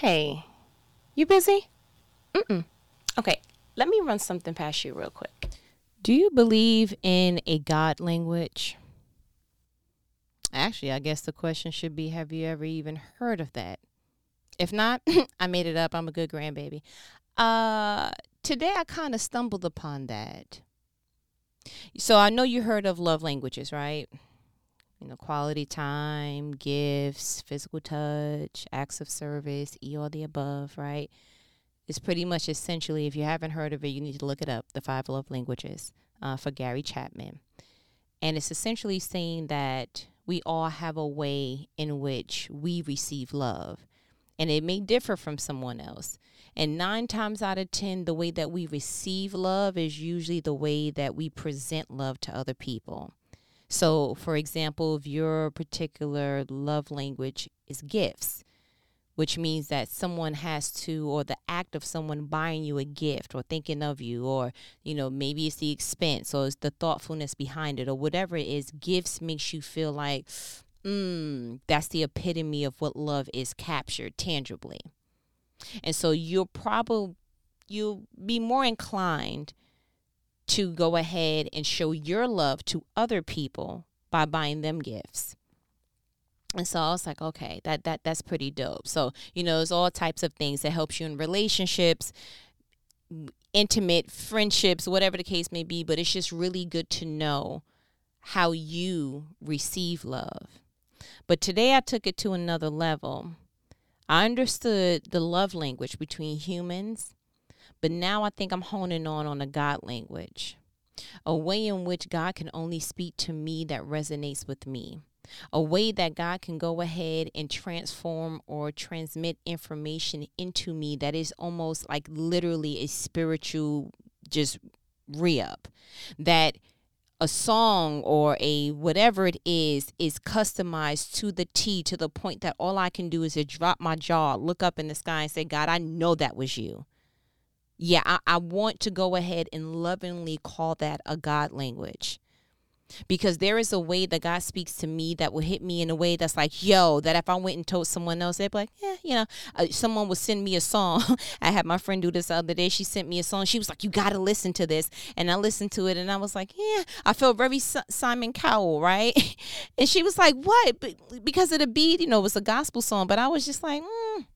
Hey, you busy? Mm-mm. Okay, let me run something past you real quick. Do you believe in a God language? Actually, I guess the question should be Have you ever even heard of that? If not, I made it up. I'm a good grandbaby. Uh, today, I kind of stumbled upon that. So I know you heard of love languages, right? You know, quality time, gifts, physical touch, acts of service, e all the above, right? It's pretty much essentially, if you haven't heard of it, you need to look it up, the five love languages uh, for Gary Chapman. And it's essentially saying that we all have a way in which we receive love, and it may differ from someone else. And nine times out of 10, the way that we receive love is usually the way that we present love to other people. So, for example, if your particular love language is gifts, which means that someone has to, or the act of someone buying you a gift or thinking of you, or, you know, maybe it's the expense or it's the thoughtfulness behind it or whatever it is, gifts makes you feel like, mm, that's the epitome of what love is captured tangibly. And so you'll probably, you'll be more inclined to go ahead and show your love to other people by buying them gifts and so I was like, okay, that that that's pretty dope. So you know, there's all types of things that helps you in relationships, intimate friendships, whatever the case may be. But it's just really good to know how you receive love. But today I took it to another level. I understood the love language between humans, but now I think I'm honing on on a God language, a way in which God can only speak to me that resonates with me a way that God can go ahead and transform or transmit information into me that is almost like literally a spiritual just re up. That a song or a whatever it is is customized to the T to the point that all I can do is to drop my jaw, look up in the sky and say, God, I know that was you. Yeah, I, I want to go ahead and lovingly call that a God language because there is a way that God speaks to me that will hit me in a way that's like, yo, that if I went and told someone else, they'd be like, yeah, you know, uh, someone would send me a song. I had my friend do this the other day. She sent me a song. She was like, you got to listen to this. And I listened to it and I was like, yeah, I felt very Simon Cowell, right? and she was like, what? Because of the beat, you know, it was a gospel song. But I was just like, mm.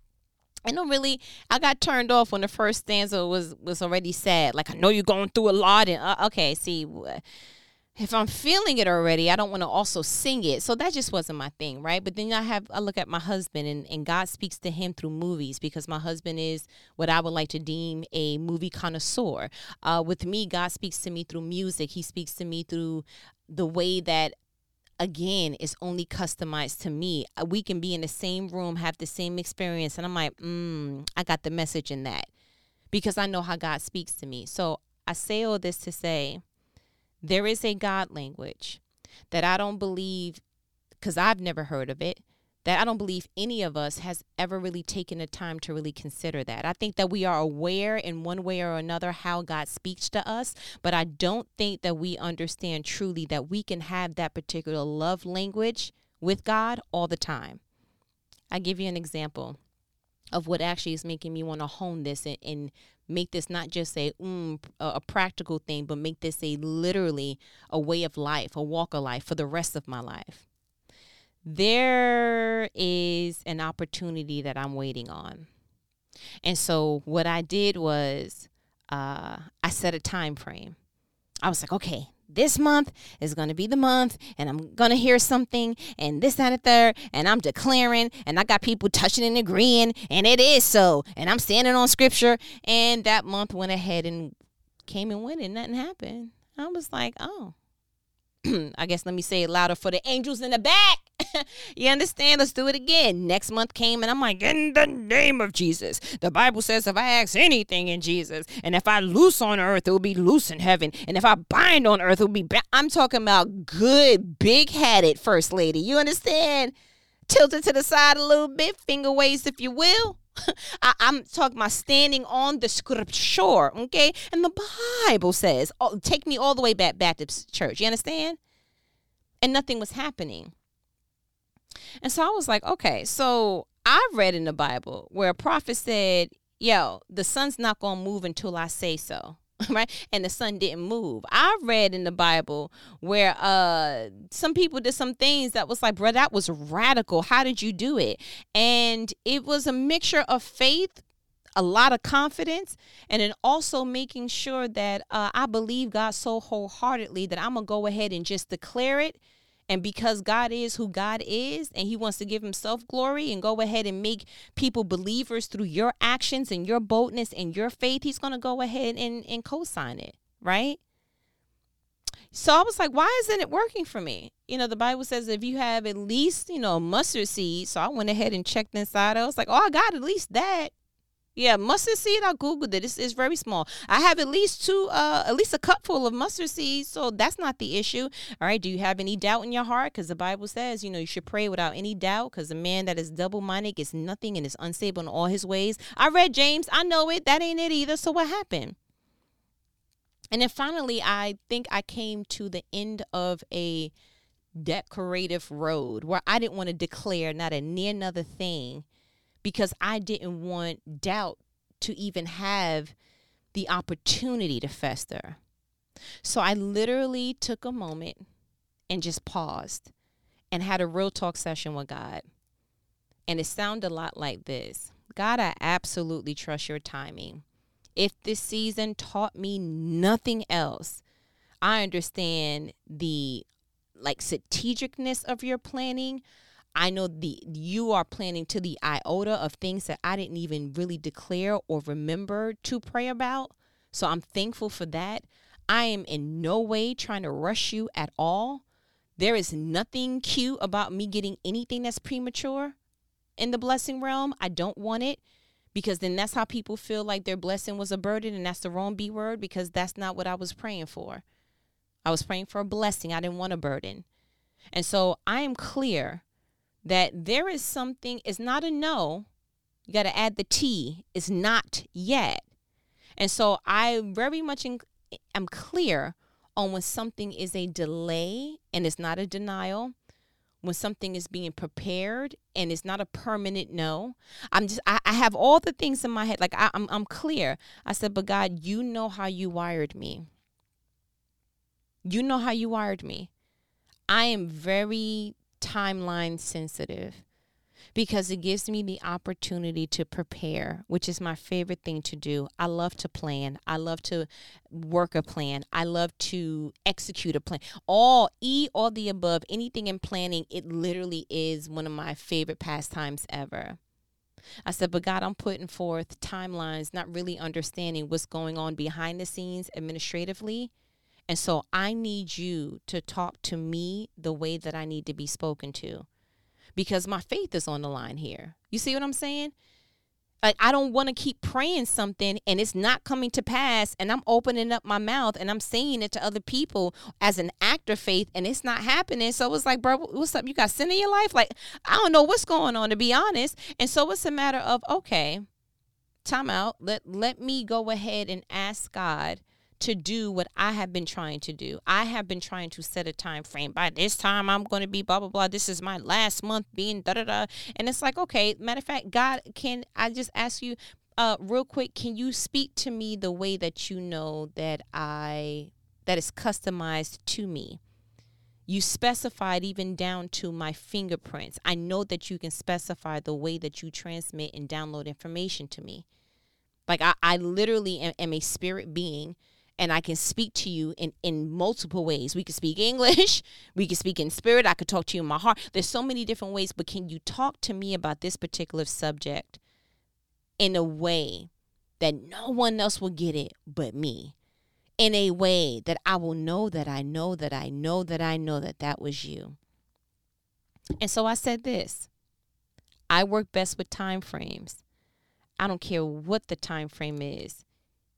I don't really. I got turned off when the first stanza was was already sad. Like I know you're going through a lot, and uh, okay, see, if I'm feeling it already, I don't want to also sing it. So that just wasn't my thing, right? But then I have I look at my husband and, and God speaks to him through movies because my husband is what I would like to deem a movie connoisseur. Uh, with me, God speaks to me through music. He speaks to me through the way that again is only customized to me. Uh, we can be in the same room, have the same experience, and I'm like, mm, I got the message in that because I know how God speaks to me. So I say all this to say there is a God language that I don't believe, because I've never heard of it, that I don't believe any of us has ever really taken the time to really consider that. I think that we are aware in one way or another how God speaks to us, but I don't think that we understand truly that we can have that particular love language with God all the time. I give you an example of what actually is making me want to hone this and, and make this not just a mm, a practical thing, but make this a literally a way of life, a walk of life for the rest of my life. There is an opportunity that I'm waiting on. And so what I did was uh, I set a time frame. I was like, okay, this month is going to be the month and I'm going to hear something and this, that, and third. And I'm declaring and I got people touching and agreeing and it is so. And I'm standing on scripture. And that month went ahead and came and went and nothing happened. I was like, oh, I guess let me say it louder for the angels in the back. you understand? Let's do it again. Next month came and I'm like, in the name of Jesus. The Bible says if I ask anything in Jesus, and if I loose on earth, it will be loose in heaven. And if I bind on earth, it will be. Ba-. I'm talking about good, big headed first lady. You understand? Tilted to the side a little bit, finger waves, if you will. I, am talking about standing on the scripture, okay? And the Bible says, oh, take me all the way back Baptist church. You understand? And nothing was happening. And so I was like, okay, so I read in the Bible where a prophet said, Yo, the sun's not going to move until I say so. Right, and the sun didn't move. I read in the Bible where uh some people did some things that was like, bro, that was radical. How did you do it? And it was a mixture of faith a lot of confidence and then also making sure that uh, I believe God so wholeheartedly that I'm to go ahead and just declare it. And because God is who God is and He wants to give Himself glory and go ahead and make people believers through your actions and your boldness and your faith, He's going to go ahead and, and co sign it, right? So I was like, why isn't it working for me? You know, the Bible says if you have at least, you know, mustard seed. So I went ahead and checked inside. I was like, oh, I got at least that. Yeah, mustard seed. I googled it. It's, it's very small. I have at least two, uh, at least a cupful of mustard seeds, so that's not the issue. All right. Do you have any doubt in your heart? Because the Bible says, you know, you should pray without any doubt. Because a man that is double-minded gets nothing and is unstable in all his ways. I read James. I know it. That ain't it either. So what happened? And then finally, I think I came to the end of a decorative road where I didn't want to declare not a near another thing because I didn't want doubt to even have the opportunity to fester. So I literally took a moment and just paused and had a real talk session with God. And it sounded a lot like this God, I absolutely trust your timing. If this season taught me nothing else, I understand the like strategicness of your planning, I know the you are planning to the iota of things that I didn't even really declare or remember to pray about. So I'm thankful for that. I am in no way trying to rush you at all. There is nothing cute about me getting anything that's premature in the blessing realm. I don't want it because then that's how people feel like their blessing was a burden and that's the wrong B word because that's not what I was praying for. I was praying for a blessing. I didn't want a burden. And so I am clear that there is something, it's not a no. You got to add the T, it's not yet. And so I very much in, am clear on when something is a delay and it's not a denial when something is being prepared and it's not a permanent no. I'm just i, I have all the things in my head like I, I'm, I'm clear. I said but god you know how you wired me. You know how you wired me. I am very timeline sensitive because it gives me the opportunity to prepare, which is my favorite thing to do. I love to plan. I love to work a plan. I love to execute a plan. All E all the above, anything in planning, it literally is one of my favorite pastimes ever. I said, but God, I'm putting forth timelines, not really understanding what's going on behind the scenes administratively and so I need you to talk to me the way that I need to be spoken to because my faith is on the line here. You see what I'm saying? Like I don't want to keep praying something and it's not coming to pass and I'm opening up my mouth and I'm saying it to other people as an act of faith and it's not happening. So it's like, bro, what's up? You got sin in your life? Like, I don't know what's going on to be honest. And so it's a matter of, okay, time out. Let let me go ahead and ask God to do what I have been trying to do. I have been trying to set a time frame. By this time, I'm going to be blah blah blah. This is my last month being da da da. And it's like, okay, matter of fact, God, can I just ask you, uh, real quick, can you speak to me the way that you know that I that is customized to me? You specified even down to my fingerprints. I know that you can specify the way that you transmit and download information to me. Like I, I literally am, am a spirit being and I can speak to you in, in multiple ways. We can speak English, we can speak in spirit, I could talk to you in my heart. There's so many different ways, but can you talk to me about this particular subject in a way that no one else will get it but me? In a way that I will know that I know that I know that I know that that was you. And so I said this I work best with time frames. I don't care what the time frame is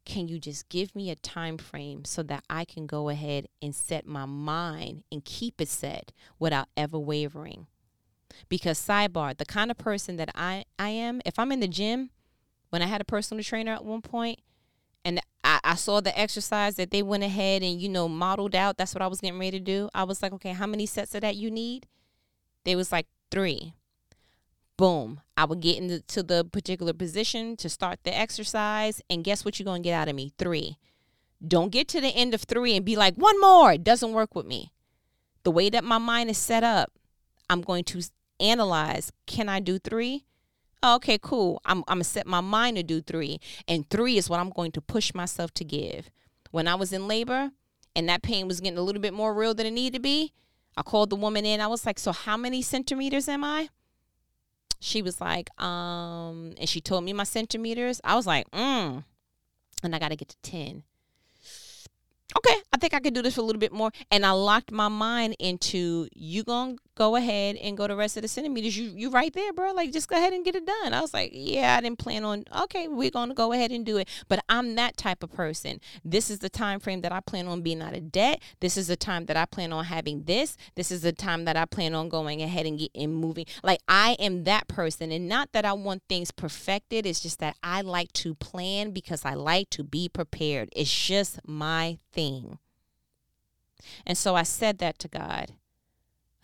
can you just give me a time frame so that I can go ahead and set my mind and keep it set without ever wavering? Because sidebar, the kind of person that I, I am, if I'm in the gym, when I had a personal trainer at one point, and I, I saw the exercise that they went ahead and, you know, modeled out, that's what I was getting ready to do. I was like, okay, how many sets of that you need? They was like three. Boom, I would get into the particular position to start the exercise. And guess what you're going to get out of me? Three. Don't get to the end of three and be like, one more. It doesn't work with me. The way that my mind is set up, I'm going to analyze can I do three? Oh, okay, cool. I'm, I'm going to set my mind to do three. And three is what I'm going to push myself to give. When I was in labor and that pain was getting a little bit more real than it needed to be, I called the woman in. I was like, so how many centimeters am I? She was like, um, and she told me my centimeters. I was like, mm. And I got to get to 10 okay, I think I could do this for a little bit more. And I locked my mind into you gonna go ahead and go the rest of the centimeters. You you right there, bro. Like just go ahead and get it done. I was like, yeah, I didn't plan on okay, we're gonna go ahead and do it. But I'm that type of person. This is the time frame that I plan on being out of debt. This is the time that I plan on having this. This is the time that I plan on going ahead and getting moving. Like I am that person. And not that I want things perfected. It's just that I like to plan because I like to be prepared. It's just my thing. And so I said that to God.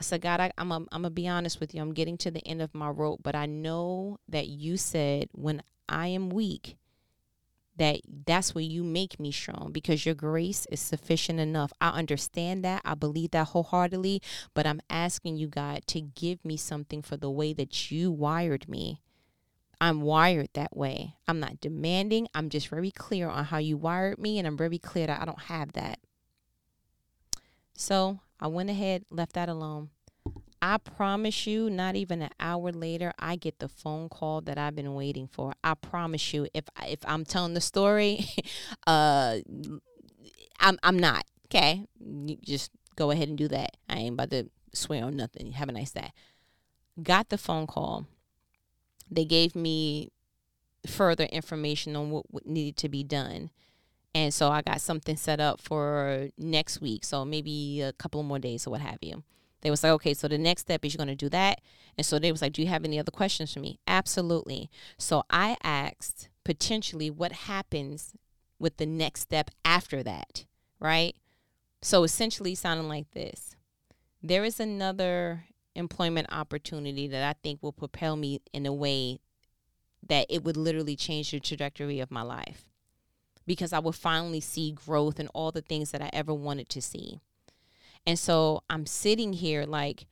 I said, God, I, am I'm going to be honest with you. I'm getting to the end of my rope, but I know that you said when I am weak, that that's where you make me strong because your grace is sufficient enough. I understand that. I believe that wholeheartedly, but I'm asking you, God, to give me something for the way that you wired me. I'm wired that way. I'm not demanding. I'm just very clear on how you wired me, and I'm very clear that I don't have that. So I went ahead, left that alone. I promise you, not even an hour later, I get the phone call that I've been waiting for. I promise you, if if I'm telling the story, uh, I'm I'm not okay. You just go ahead and do that. I ain't about to swear on nothing. Have a nice day. Got the phone call. They gave me further information on what, what needed to be done. And so I got something set up for next week. So maybe a couple more days or what have you. They was like, okay, so the next step is you're going to do that. And so they was like, do you have any other questions for me? Absolutely. So I asked potentially what happens with the next step after that, right? So essentially sounding like this. There is another employment opportunity that I think will propel me in a way that it would literally change the trajectory of my life because I would finally see growth and all the things that I ever wanted to see. And so I'm sitting here like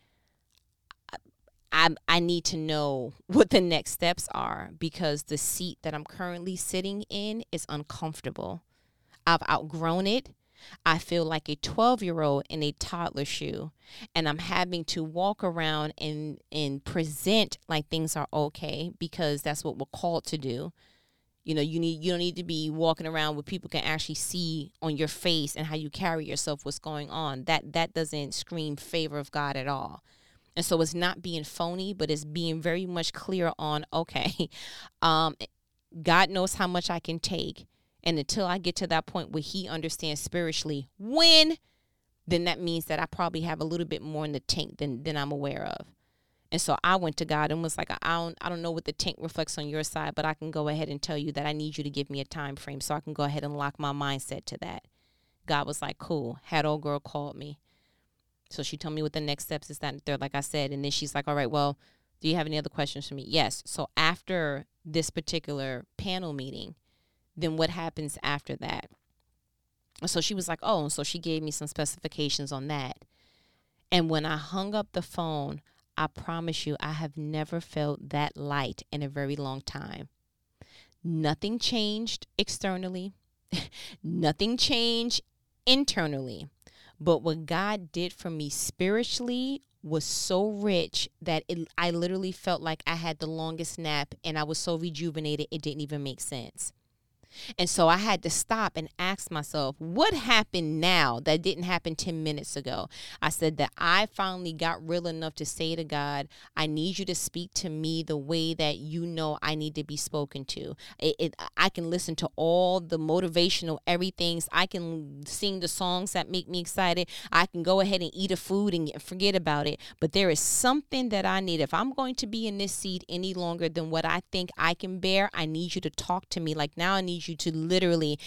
I I need to know what the next steps are because the seat that I'm currently sitting in is uncomfortable. I've outgrown it. I feel like a 12 year old in a toddler shoe, and I'm having to walk around and, and present like things are okay because that's what we're called to do. You know, you need you don't need to be walking around where people can actually see on your face and how you carry yourself what's going on. That that doesn't scream favor of God at all. And so it's not being phony, but it's being very much clear on okay, um, God knows how much I can take. And until I get to that point where he understands spiritually when, then that means that I probably have a little bit more in the tank than than I'm aware of. And so I went to God and was like, I don't, I don't know what the tank reflects on your side, but I can go ahead and tell you that I need you to give me a time frame so I can go ahead and lock my mindset to that. God was like, cool. Had old girl called me. So she told me what the next steps is that third, like I said. And then she's like, all right, well, do you have any other questions for me? Yes. So after this particular panel meeting, then what happens after that? So she was like, oh, so she gave me some specifications on that. And when I hung up the phone, I promise you, I have never felt that light in a very long time. Nothing changed externally, nothing changed internally. But what God did for me spiritually was so rich that it, I literally felt like I had the longest nap and I was so rejuvenated, it didn't even make sense. And so I had to stop and ask myself, what happened now that didn't happen 10 minutes ago? I said that I finally got real enough to say to God, I need you to speak to me the way that you know I need to be spoken to. It, it, I can listen to all the motivational everythings. I can sing the songs that make me excited. I can go ahead and eat a food and forget about it. But there is something that I need. If I'm going to be in this seat any longer than what I think I can bear, I need you to talk to me. Like now, I need need you to literally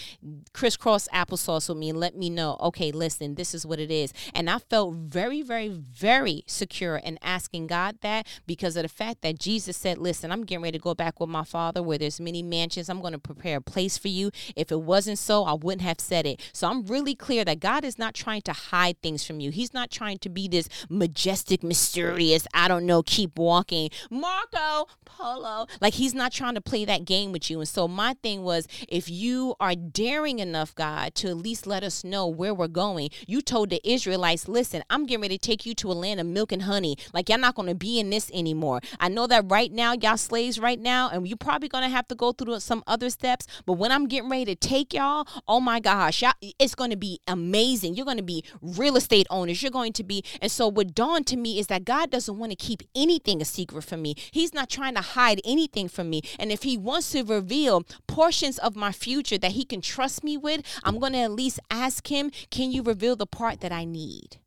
crisscross applesauce with me and let me know, okay, listen, this is what it is. And I felt very, very, very secure in asking God that because of the fact that Jesus said, listen, I'm getting ready to go back with my father where there's many mansions. I'm going to prepare a place for you. If it wasn't so, I wouldn't have said it. So I'm really clear that God is not trying to hide things from you. He's not trying to be this majestic, mysterious, I don't know, keep walking, Marco Polo. Like he's not trying to play that game with you. And so my thing was if you are daring enough, God, to at least let us know where we're going, you told the Israelites, listen, I'm getting ready to take you to a land of milk and honey. Like y'all not going to be in this anymore. I know that right now, y'all slaves right now, and you're probably going to have to go through some other steps. But when I'm getting ready to take y'all, oh my gosh, y'all, it's going to be amazing. You're going to be real estate owners. You're going to be. And so what dawned to me is that God doesn't want to keep anything a secret from me. He's not trying to hide anything from me. And if he wants to reveal portions of my future that he can trust me with, I'm going to at least ask him, can you reveal the part that I need?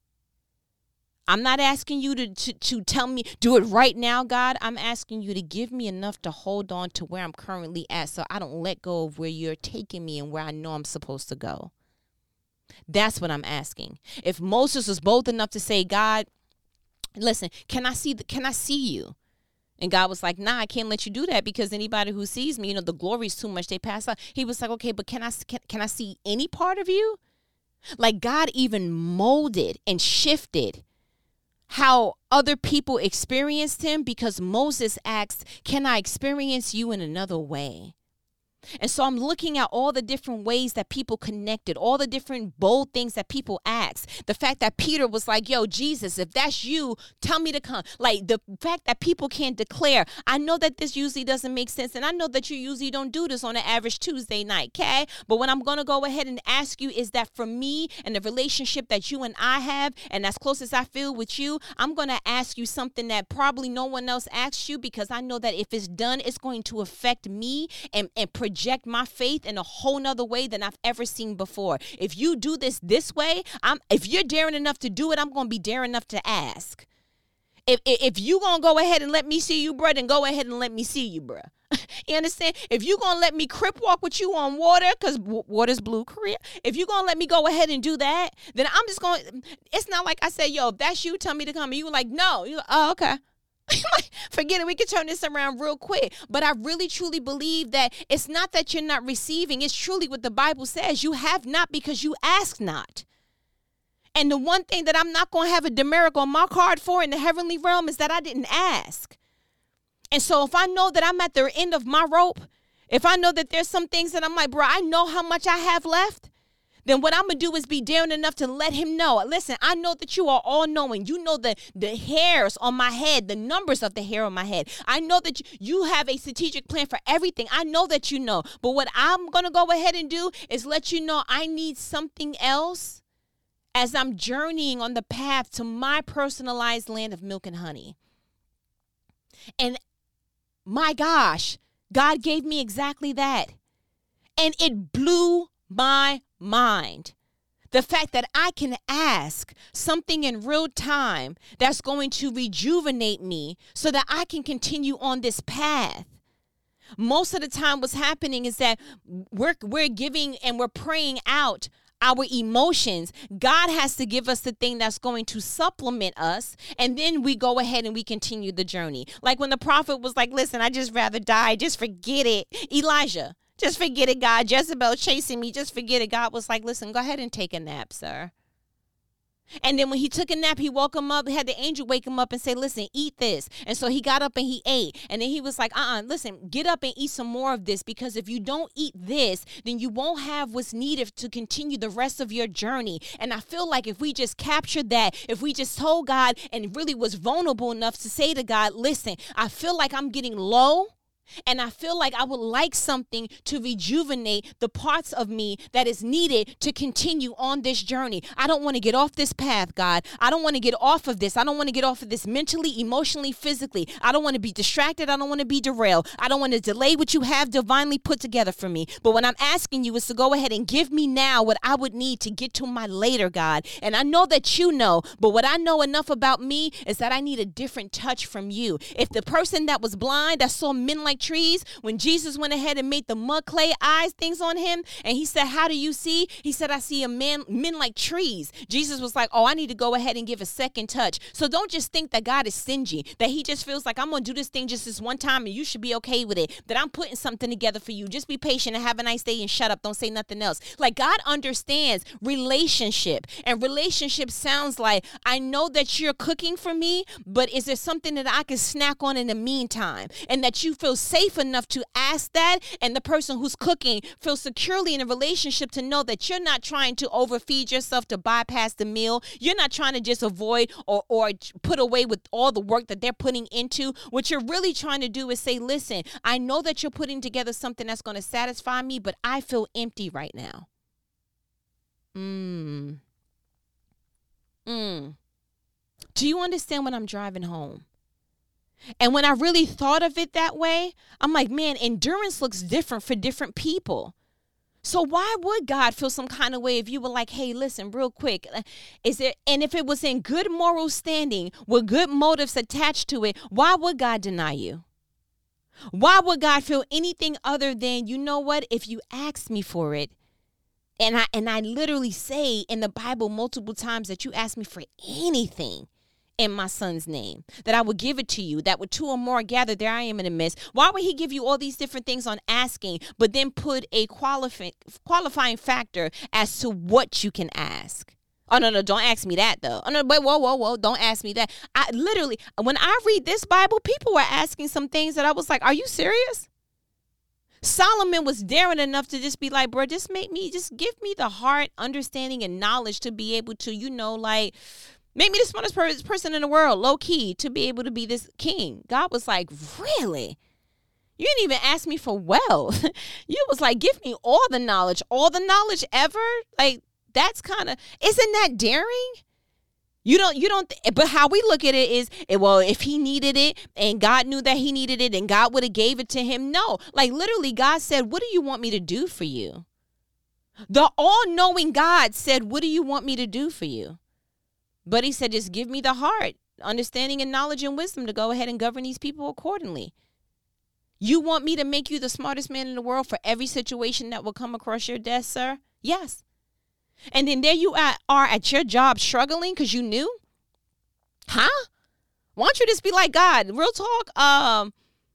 I'm not asking you to, to, to tell me, do it right now, God. I'm asking you to give me enough to hold on to where I'm currently at so I don't let go of where you're taking me and where I know I'm supposed to go. That's what I'm asking. If Moses was bold enough to say, God, listen, can I see the, can I see you? And God was like, "Nah, I can't let you do that because anybody who sees me, you know, the glory is too much. They pass out." He was like, "Okay, but can I can, can I see any part of you?" Like God even molded and shifted how other people experienced him because Moses asked, "Can I experience you in another way?" And so I'm looking at all the different ways that people connected, all the different bold things that people asked. The fact that Peter was like, yo, Jesus, if that's you, tell me to come. Like the fact that people can't declare. I know that this usually doesn't make sense. And I know that you usually don't do this on an average Tuesday night, okay? But what I'm going to go ahead and ask you is that for me and the relationship that you and I have, and as close as I feel with you, I'm going to ask you something that probably no one else asks you because I know that if it's done, it's going to affect me and, and project project my faith in a whole nother way than I've ever seen before. If you do this this way, I'm if you're daring enough to do it, I'm gonna be daring enough to ask. If if you gonna go ahead and let me see you, bro, then go ahead and let me see you, bro. you understand? If you gonna let me crip walk with you on water, cause w- water's blue, Korea. If you gonna let me go ahead and do that, then I'm just gonna. It's not like I say, yo, if that's you, tell me to come. And you were like, no. You like, oh, okay. Forget it. We can turn this around real quick. But I really truly believe that it's not that you're not receiving, it's truly what the Bible says. You have not because you ask not. And the one thing that I'm not going to have a demerit on my card for in the heavenly realm is that I didn't ask. And so if I know that I'm at the end of my rope, if I know that there's some things that I'm like, bro, I know how much I have left, then what I'm gonna do is be daring enough to let him know. Listen, I know that you are all knowing. You know the the hairs on my head, the numbers of the hair on my head. I know that you, have a strategic plan for everything. I know that you know. But what I'm gonna go ahead and do is let you know I need something else as I'm journeying on the path to my personalized land of milk and honey. And my gosh, God gave me exactly that. And it blew my mind. The fact that I can ask something in real time that's going to rejuvenate me so that I can continue on this path. Most of the time, what's happening is that we're, we're giving and we're praying out our emotions. God has to give us the thing that's going to supplement us, and then we go ahead and we continue the journey. Like when the prophet was like, Listen, I just rather die, just forget it. Elijah, just forget it, God. Jezebel chasing me. Just forget it. God was like, listen, go ahead and take a nap, sir. And then when he took a nap, he woke him up, had the angel wake him up and say, Listen, eat this. And so he got up and he ate. And then he was like, Uh uh-uh, uh listen, get up and eat some more of this because if you don't eat this, then you won't have what's needed to continue the rest of your journey. And I feel like if we just captured that, if we just told God and really was vulnerable enough to say to God, Listen, I feel like I'm getting low. And I feel like I would like something to rejuvenate the parts of me that is needed to continue on this journey. I don't want to get off this path, God. I don't want to get off of this. I don't want to get off of this mentally, emotionally, physically. I don't want to be distracted. I don't want to be derailed. I don't want to delay what you have divinely put together for me. But what I'm asking you is to go ahead and give me now what I would need to get to my later, God. And I know that you know, but what I know enough about me is that I need a different touch from you. If the person that was blind, that saw men like like trees. When Jesus went ahead and made the mud clay eyes things on him, and he said, How do you see? He said, I see a man, men like trees. Jesus was like, Oh, I need to go ahead and give a second touch. So don't just think that God is stingy, that he just feels like I'm gonna do this thing just this one time and you should be okay with it, that I'm putting something together for you. Just be patient and have a nice day and shut up. Don't say nothing else. Like God understands relationship. And relationship sounds like I know that you're cooking for me, but is there something that I can snack on in the meantime? And that you feel safe enough to ask that, and the person who's cooking feels securely in a relationship to know that you're not trying to overfeed yourself to bypass the meal. You're not trying to just avoid or, or put away with all the work that they're putting into. What you're really trying to do is say, listen, I know that you're putting together something that's going to satisfy me, but I feel empty right now. Mmm. Mmm. Do you understand when I'm driving home? And when I really thought of it that way, I'm like, man, endurance looks different for different people. So why would God feel some kind of way if you were like, hey, listen, real quick, uh, is there and if it was in good moral standing with good motives attached to it, why would God deny you? Why would God feel anything other than, you know what, if you ask me for it, and I and I literally say in the Bible multiple times that you ask me for anything, in my son's name, that I would give it to you, that with two or more gathered, there I am in the midst. Why would he give you all these different things on asking, but then put a qualifying qualifying factor as to what you can ask? Oh no, no, don't ask me that though. Oh no, wait, whoa, whoa, whoa, don't ask me that. I literally when I read this Bible, people were asking some things that I was like, Are you serious? Solomon was daring enough to just be like, bro, just make me, just give me the heart, understanding, and knowledge to be able to, you know, like Make me the smartest person in the world, low key, to be able to be this king. God was like, Really? You didn't even ask me for wealth. you was like, Give me all the knowledge, all the knowledge ever. Like, that's kind of, isn't that daring? You don't, you don't, but how we look at it is, eh, well, if he needed it and God knew that he needed it and God would have gave it to him. No, like literally God said, what do you want me to do for you? The all knowing God said, what do you want me to do for you? But he said, just give me the heart, understanding and knowledge and wisdom to go ahead and govern these people accordingly. You want me to make you the smartest man in the world for every situation that will come across your desk, sir? Yes. And then there you are at your job struggling because you knew? Huh? Why don't you just be like God? Real talk. Um,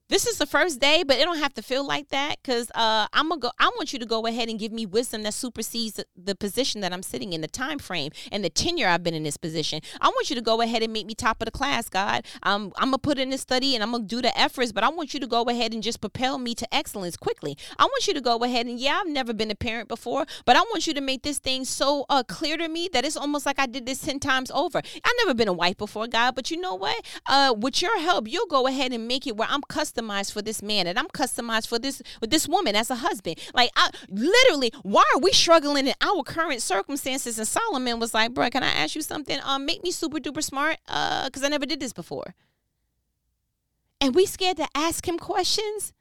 this is the first day, but it don't have to feel like that because uh, I'm gonna go. I want you to go ahead and give me wisdom that supersedes the, the, position that I'm sitting in, the time frame and the tenure I've been in this position. I want you to go ahead and make me top of the class, God. Um, I'm gonna put in the study and I'm gonna do the efforts, but I want you to go ahead and just propel me to excellence quickly. I want you to go ahead and yeah, I've never been a parent before, but I want you to make this thing so uh, clear to me that it's almost like I did this ten times over. I've never been a wife before, God, but you know what? Uh, with your help, you'll go ahead and make it where I'm custom customized for this man and I'm customized for this with this woman as a husband. Like I literally, why are we struggling in our current circumstances? And Solomon was like, bro, can I ask you something? Um, make me super duper smart. Uh, because I never did this before. And we scared to ask him questions.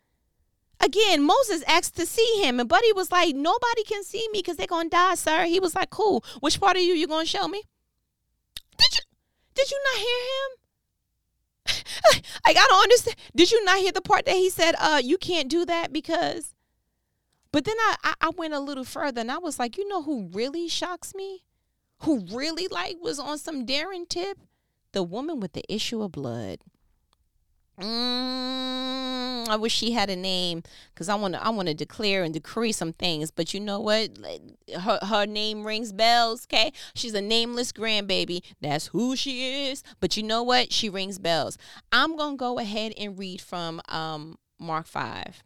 Again, Moses asked to see him, and Buddy was like, "Nobody can see me because they're gonna die, sir." He was like, "Cool. Which part of you you gonna show me?" Did you did you not hear him? Like I don't understand. Did you not hear the part that he said, uh, you can't do that because but then I, I, I went a little further and I was like, you know who really shocks me? Who really like was on some daring tip? The woman with the issue of blood. Mm, I wish she had a name because I want to. I want to declare and decree some things. But you know what? Her her name rings bells. Okay, she's a nameless grandbaby. That's who she is. But you know what? She rings bells. I'm gonna go ahead and read from um, Mark five.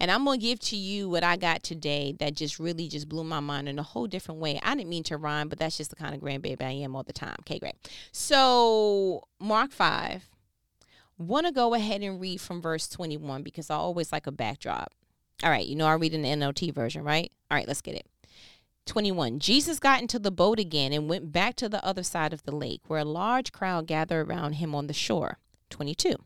And I'm going to give to you what I got today that just really just blew my mind in a whole different way. I didn't mean to rhyme, but that's just the kind of grandbaby I am all the time. Okay, great. So, Mark 5, want to go ahead and read from verse 21 because I always like a backdrop. All right, you know, I read in the NLT version, right? All right, let's get it. 21. Jesus got into the boat again and went back to the other side of the lake, where a large crowd gathered around him on the shore. 22.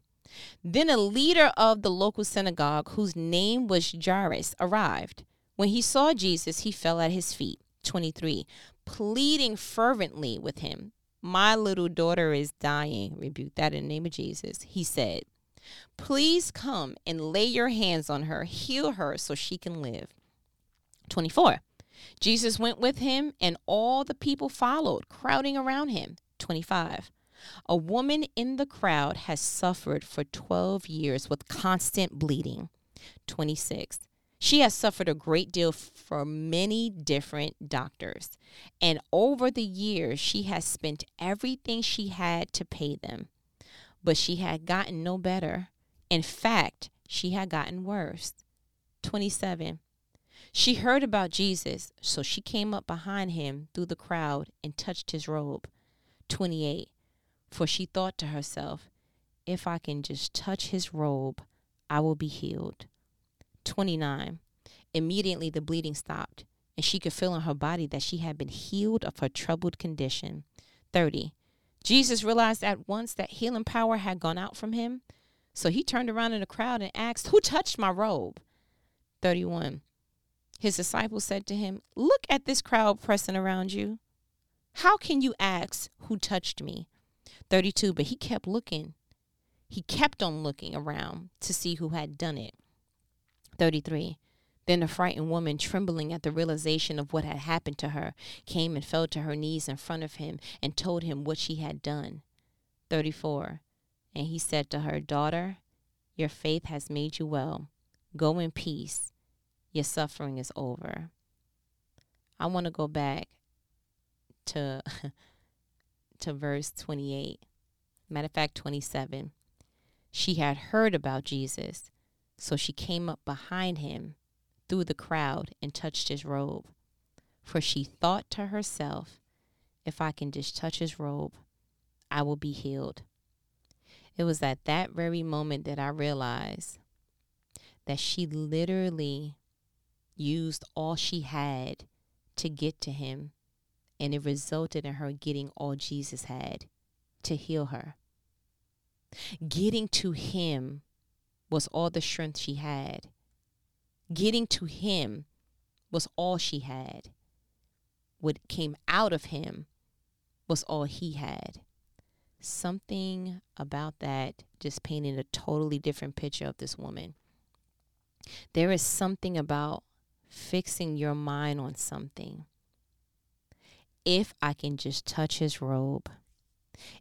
Then a leader of the local synagogue, whose name was Jairus, arrived. When he saw Jesus, he fell at his feet. 23. Pleading fervently with him. My little daughter is dying. Rebuke that in the name of Jesus. He said, Please come and lay your hands on her, heal her so she can live. 24. Jesus went with him, and all the people followed, crowding around him. 25. A woman in the crowd has suffered for 12 years with constant bleeding. 26. She has suffered a great deal from many different doctors, and over the years, she has spent everything she had to pay them. But she had gotten no better. In fact, she had gotten worse. 27. She heard about Jesus, so she came up behind him through the crowd and touched his robe. 28. For she thought to herself, if I can just touch his robe, I will be healed. 29. Immediately the bleeding stopped, and she could feel in her body that she had been healed of her troubled condition. 30. Jesus realized at once that healing power had gone out from him, so he turned around in the crowd and asked, Who touched my robe? 31. His disciples said to him, Look at this crowd pressing around you. How can you ask, Who touched me? 32. But he kept looking. He kept on looking around to see who had done it. 33. Then the frightened woman, trembling at the realization of what had happened to her, came and fell to her knees in front of him and told him what she had done. 34. And he said to her, Daughter, your faith has made you well. Go in peace your suffering is over. I want to go back to to verse 28. Matter of fact, 27. She had heard about Jesus, so she came up behind him through the crowd and touched his robe. For she thought to herself, if I can just touch his robe, I will be healed. It was at that very moment that I realized that she literally used all she had to get to him, and it resulted in her getting all Jesus had to heal her. Getting to him was all the strength she had. Getting to him was all she had. What came out of him was all he had. Something about that just painted a totally different picture of this woman. There is something about fixing your mind on something. If I can just touch his robe,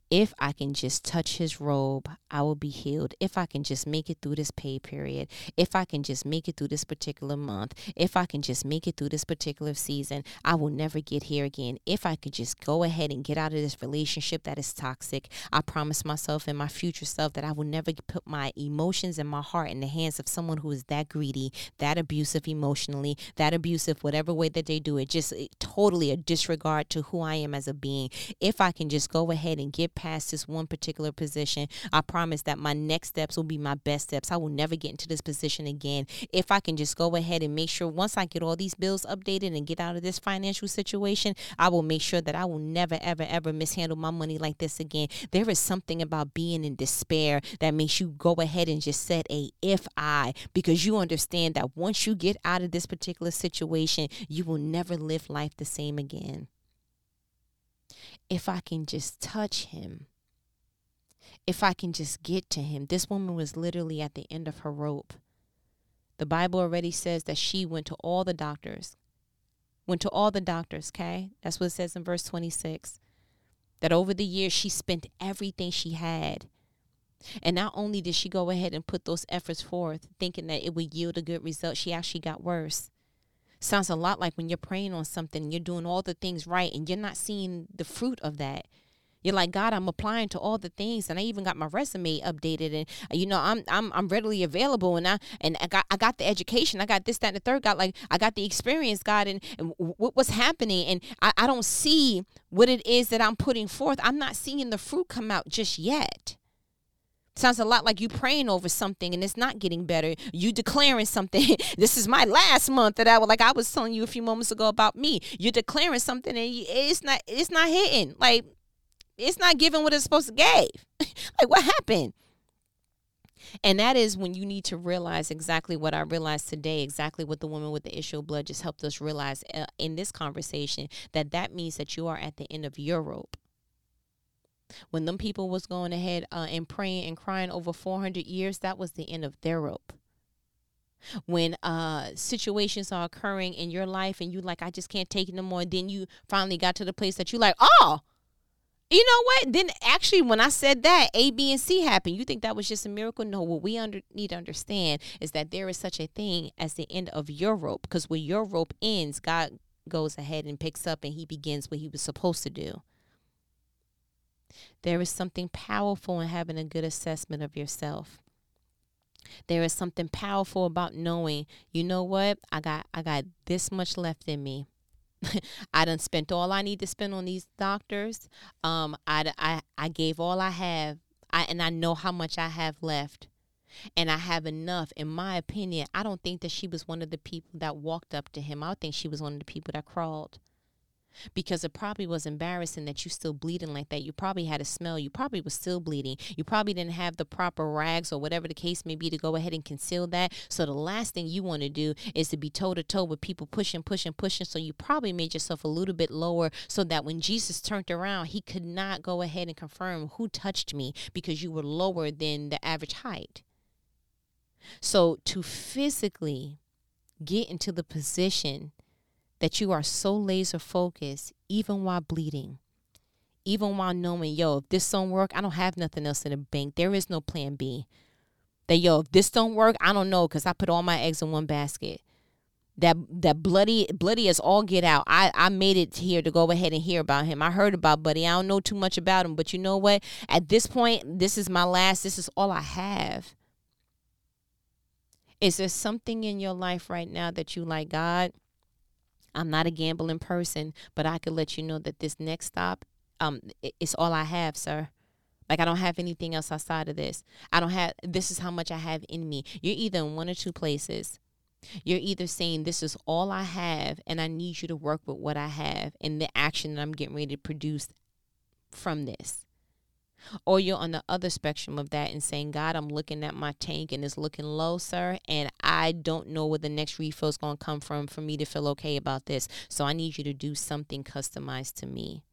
if I can just touch his robe, I will be healed. If I can just make it through this pay period, if I can just make it through this particular month, if I can just make it through this particular season, I will never get here again. If I could just go ahead and get out of this relationship that is toxic, I promise myself and my future self that I will never put my emotions and my heart in the hands of someone who is that greedy, that abusive emotionally, that abusive, whatever way that they do it, just eh, totally a disregard to who I am as a being. If I can just go ahead and get past this one particular position, I promise that my next steps will be my best steps. I will never get into this position again. If I can just go ahead and make sure once I get all these bills updated and get out of this financial situation, I will make sure that I will never, ever, ever mishandle my money like this again. There is something about being in despair that makes you go ahead and just set a if I because you understand that once you get out of this particular situation, you will never live life the same again if I can just touch him, if I can just get to him. This woman was literally at the end of her rope. The Bible already says that she went to all the doctors. Went to all the doctors, okay? That's what it says in verse 26. That over the years she spent everything she had. And not only did she go ahead and put those efforts forth, thinking that it would yield a good result, she actually got worse. Sounds a lot like when you're praying on something, you're doing all the things right, and you're not seeing the fruit of that. You're like, God, I'm applying to all the things, and I even got my resume updated, and uh, you know, I'm I'm I'm readily available, and I and I got I got the education, I got this, that, and the third. God, like I got the experience, God, and, and what what's happening, and I, I don't see what it is that I'm putting forth. I'm not seeing the fruit come out just yet. Sounds a lot like you praying over something and it's not getting better. You declaring something. this is my last month that I was like I was telling you a few moments ago about me. You're declaring something and it's not it's not hitting. Like it's not giving what it's supposed to give. like what happened? And that is when you need to realize exactly what I realized today, exactly what the woman with the issue of blood just helped us realize uh, in this conversation that that means that you are at the end of your rope When them people was going ahead uh, and praying and crying over 400 years, that was the end of their rope. When uh, situations are occurring in your life and you like, I just can't take it no more, then you finally got to the place that you like, oh, you know what? Then actually, when I said that, A, B, and C happened. You think that was just a miracle? No. What we under, need to understand is that there is such a thing as the end of your rope. Because when your rope ends, God goes ahead and picks up and He begins what He was supposed to do. There is something powerful in having a good assessment of yourself. There is something powerful about knowing, you know what? I got I got this much left in me. I done spent all I need to spend on these doctors. Um, I, I, I gave all I have, I, and I know how much I have left. And I have enough. In my opinion, I don't think that she was one of the people that walked up to him. I think she was one of the people that crawled because it probably was embarrassing that you still bleeding like that. You probably had a smell. You probably was still bleeding. You probably didn't have the proper rags or whatever the case may be to go ahead and conceal that. So the last thing you want to do is to be toe to toe with people pushing, pushing, pushing. So you probably made yourself a little bit lower so that when Jesus turned around, he could not go ahead and confirm who touched me because you were lower than the average height. So to physically get into the position that you are so laser focused, even while bleeding, even while knowing, yo, if this don't work, I don't have nothing else in the bank. There is no plan B. That yo, if this don't work, I don't know, cause I put all my eggs in one basket. That that bloody bloody as all get out. I I made it here to go ahead and hear about him. I heard about Buddy. I don't know too much about him, but you know what? At this point, this is my last. This is all I have. Is there something in your life right now that you like God? I'm not a gambling person, but I could let you know that this next stop, um, it's all I have, sir. Like I don't have anything else outside of this. I don't have. This is how much I have in me. You're either in one or two places. You're either saying this is all I have, and I need you to work with what I have and the action that I'm getting ready to produce from this. Or you're on the other spectrum of that and saying, God, I'm looking at my tank and it's looking low, sir, and I don't know where the next refill is going to come from for me to feel okay about this. So I need you to do something customized to me.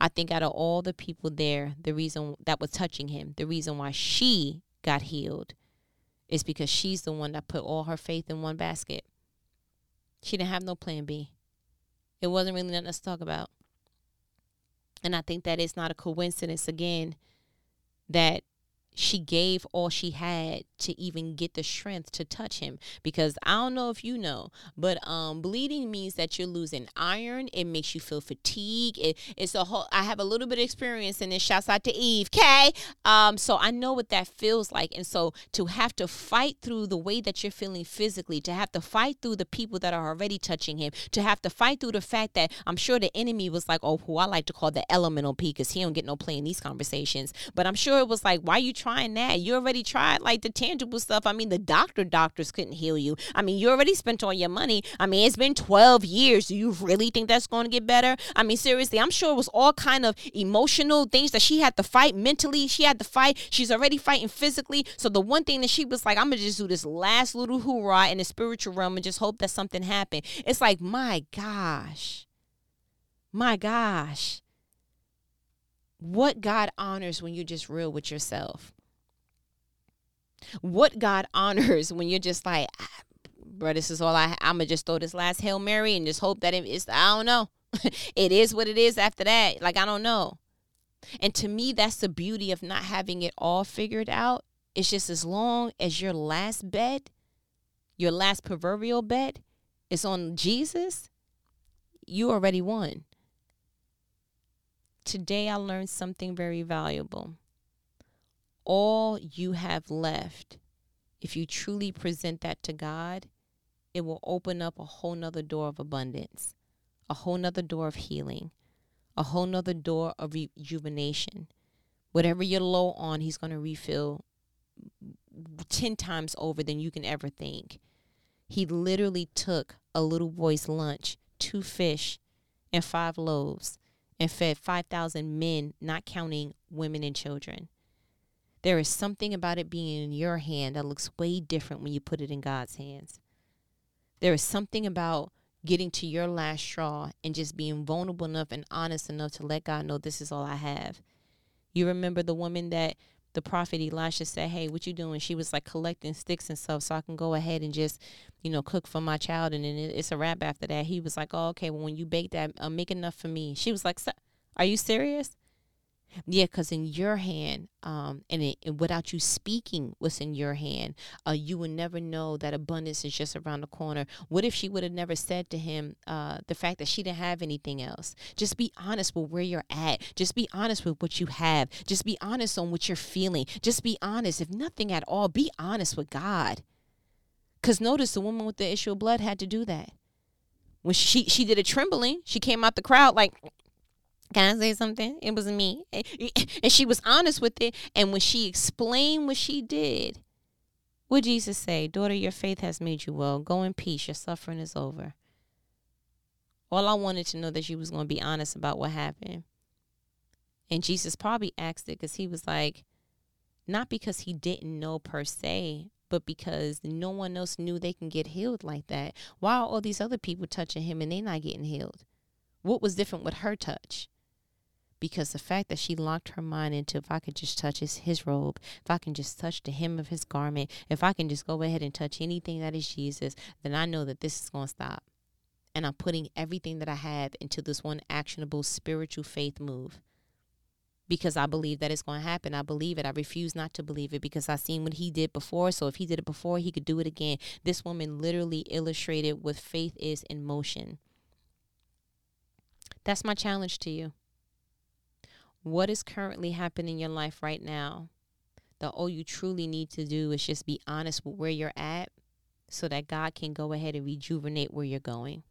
I think out of all the people there, the reason that was touching him, the reason why she got healed is because she's the one that put all her faith in one basket. She didn't have no plan B. It wasn't really nothing to talk about. And I think that it's not a coincidence again that she gave all she had to even get the strength to touch him because I don't know if you know, but um bleeding means that you're losing iron. It makes you feel fatigue. It, it's a whole I have a little bit of experience in this. Shouts out to Eve, okay? Um, so I know what that feels like. And so to have to fight through the way that you're feeling physically, to have to fight through the people that are already touching him, to have to fight through the fact that I'm sure the enemy was like, oh, who I like to call the elemental P because he don't get no play in these conversations. But I'm sure it was like, why are you trying that? You already tried like the tangible stuff. I mean, the doctor doctors couldn't heal you. I mean, you already spent all your money. I mean, it's been 12 years. Do you really think that's going to get better? I mean, seriously, I'm sure it was all kind of emotional things that she had to fight mentally. She had to fight. She's already fighting physically. So the one thing that she was like, I'm gonna just do this last little hoorah in the spiritual realm and just hope that something happened. It's like, my gosh. My gosh what God honors when you're just real with yourself. What God honors when you're just like, ah, bro, this is all I. I'm gonna just throw this last hail mary and just hope that it is. I don't know. it is what it is after that. Like I don't know. And to me, that's the beauty of not having it all figured out. It's just as long as your last bet, your last proverbial bet, is on Jesus, you already won. Today, I learned something very valuable. All you have left, if you truly present that to God, it will open up a whole nother door of abundance, a whole nother door of healing, a whole nother door of rejuvenation. Whatever you're low on, He's going to refill 10 times over than you can ever think. He literally took a little boy's lunch, two fish, and five loaves, and fed 5,000 men, not counting women and children. There is something about it being in your hand that looks way different when you put it in God's hands. There is something about getting to your last straw and just being vulnerable enough and honest enough to let God know this is all I have. You remember the woman that the prophet Elisha said, "Hey, what you doing?" She was like collecting sticks and stuff, so I can go ahead and just, you know, cook for my child, and then it's a wrap after that. He was like, "Oh, okay. Well, when you bake that, uh, make enough for me." She was like, "Are you serious?" Yeah, because in your hand, um, and, it, and without you speaking what's in your hand, uh, you would never know that abundance is just around the corner. What if she would have never said to him uh, the fact that she didn't have anything else? Just be honest with where you're at. Just be honest with what you have. Just be honest on what you're feeling. Just be honest. If nothing at all, be honest with God. Because notice the woman with the issue of blood had to do that. When she she did a trembling, she came out the crowd like can I say something? It was me. And she was honest with it. And when she explained what she did, what Jesus say? Daughter, your faith has made you well. Go in peace. Your suffering is over. All I wanted to know that she was going to be honest about what happened. And Jesus probably asked it because he was like, not because he didn't know per se, but because no one else knew they can get healed like that. Why are all these other people touching him and they not getting healed? What was different with her touch? Because the fact that she locked her mind into if I could just touch his, his robe, if I can just touch the hem of his garment, if I can just go ahead and touch anything that is Jesus, then I know that this is going to stop. And I'm putting everything that I have into this one actionable spiritual faith move because I believe that it's going to happen. I believe it. I refuse not to believe it because I've seen what he did before. So if he did it before, he could do it again. This woman literally illustrated what faith is in motion. That's my challenge to you what is currently happening in your life right now that all you truly need to do is just be honest with where you're at so that God can go ahead and rejuvenate where you're going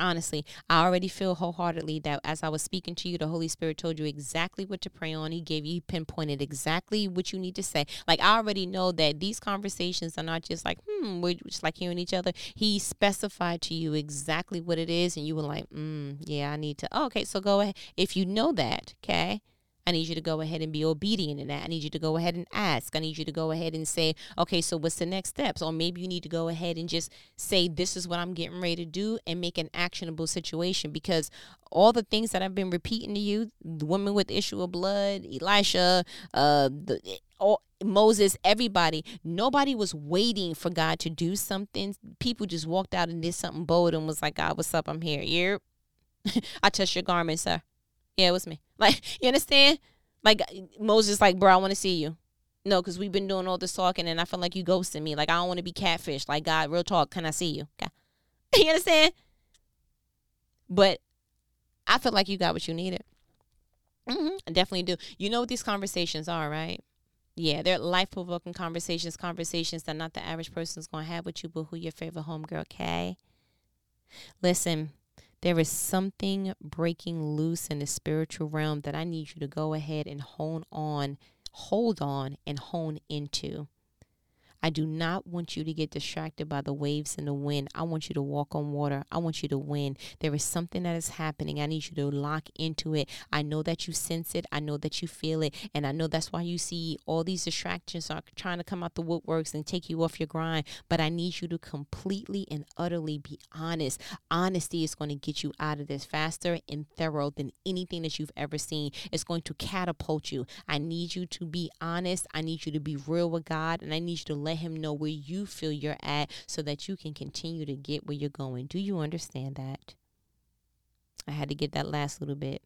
honestly, I already feel wholeheartedly that as I was speaking to you, the Holy Spirit told you exactly what to pray on. He gave you, he pinpointed exactly what you need to say. Like, I already know that these conversations are not just like, hmm, we're just like hearing each other. He specified to you exactly what it is, and you were like, hmm, yeah, I need to. Oh, okay, so go ahead. If you know that, okay, I need you to go ahead and be obedient in that. I need you to go ahead and ask. I need you to go ahead and say, okay, so what's the next steps? Or maybe you need to go ahead and just say, this is what I'm getting ready to do and make an actionable situation because all the things that I've been repeating to you, the woman with the issue of blood, Elisha, uh, the, all, Moses, everybody, nobody was waiting for God to do something. People just walked out and did something bold and was like, God, what's up? I'm here. Yep. I touched your garment, sir. Yeah, it was me. Like, you understand? Like Moses, like, bro, I want to see you. No, because we've been doing all this talking, and I feel like you ghosting me. Like, I don't want to be catfish. Like, God, real talk, can I see you? Okay. you understand? But I feel like you got what you needed. Mm-hmm. I definitely do. You know what these conversations are, right? Yeah, they're life provoking conversations, conversations that not the average person's gonna have with you, but who your favorite homegirl, okay? Listen, there is something breaking loose in the spiritual realm that I need you to go ahead and hone on, hold on, and hone into. I do not want you to get distracted by the waves and the wind. I want you to walk on water. I want you to win. There is something that is happening. I need you to lock into it. I know that you sense it. I know that you feel it. And I know that's why you see all these distractions are trying to come out the woodworks and take you off your grind. But I need you to completely and utterly be honest. Honesty is going to get you out of this faster and thorough than anything that you've ever seen. It's going to catapult you. I need you to be honest. I need you to be real with God. And I need you to let let him know where you feel you're at so that you can continue to get where you're going. Do you understand that? I had to get that last little bit.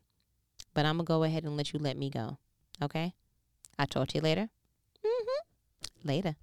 But I'm going to go ahead and let you let me go. Okay? I'll talk to you later. Mm-hmm. Later.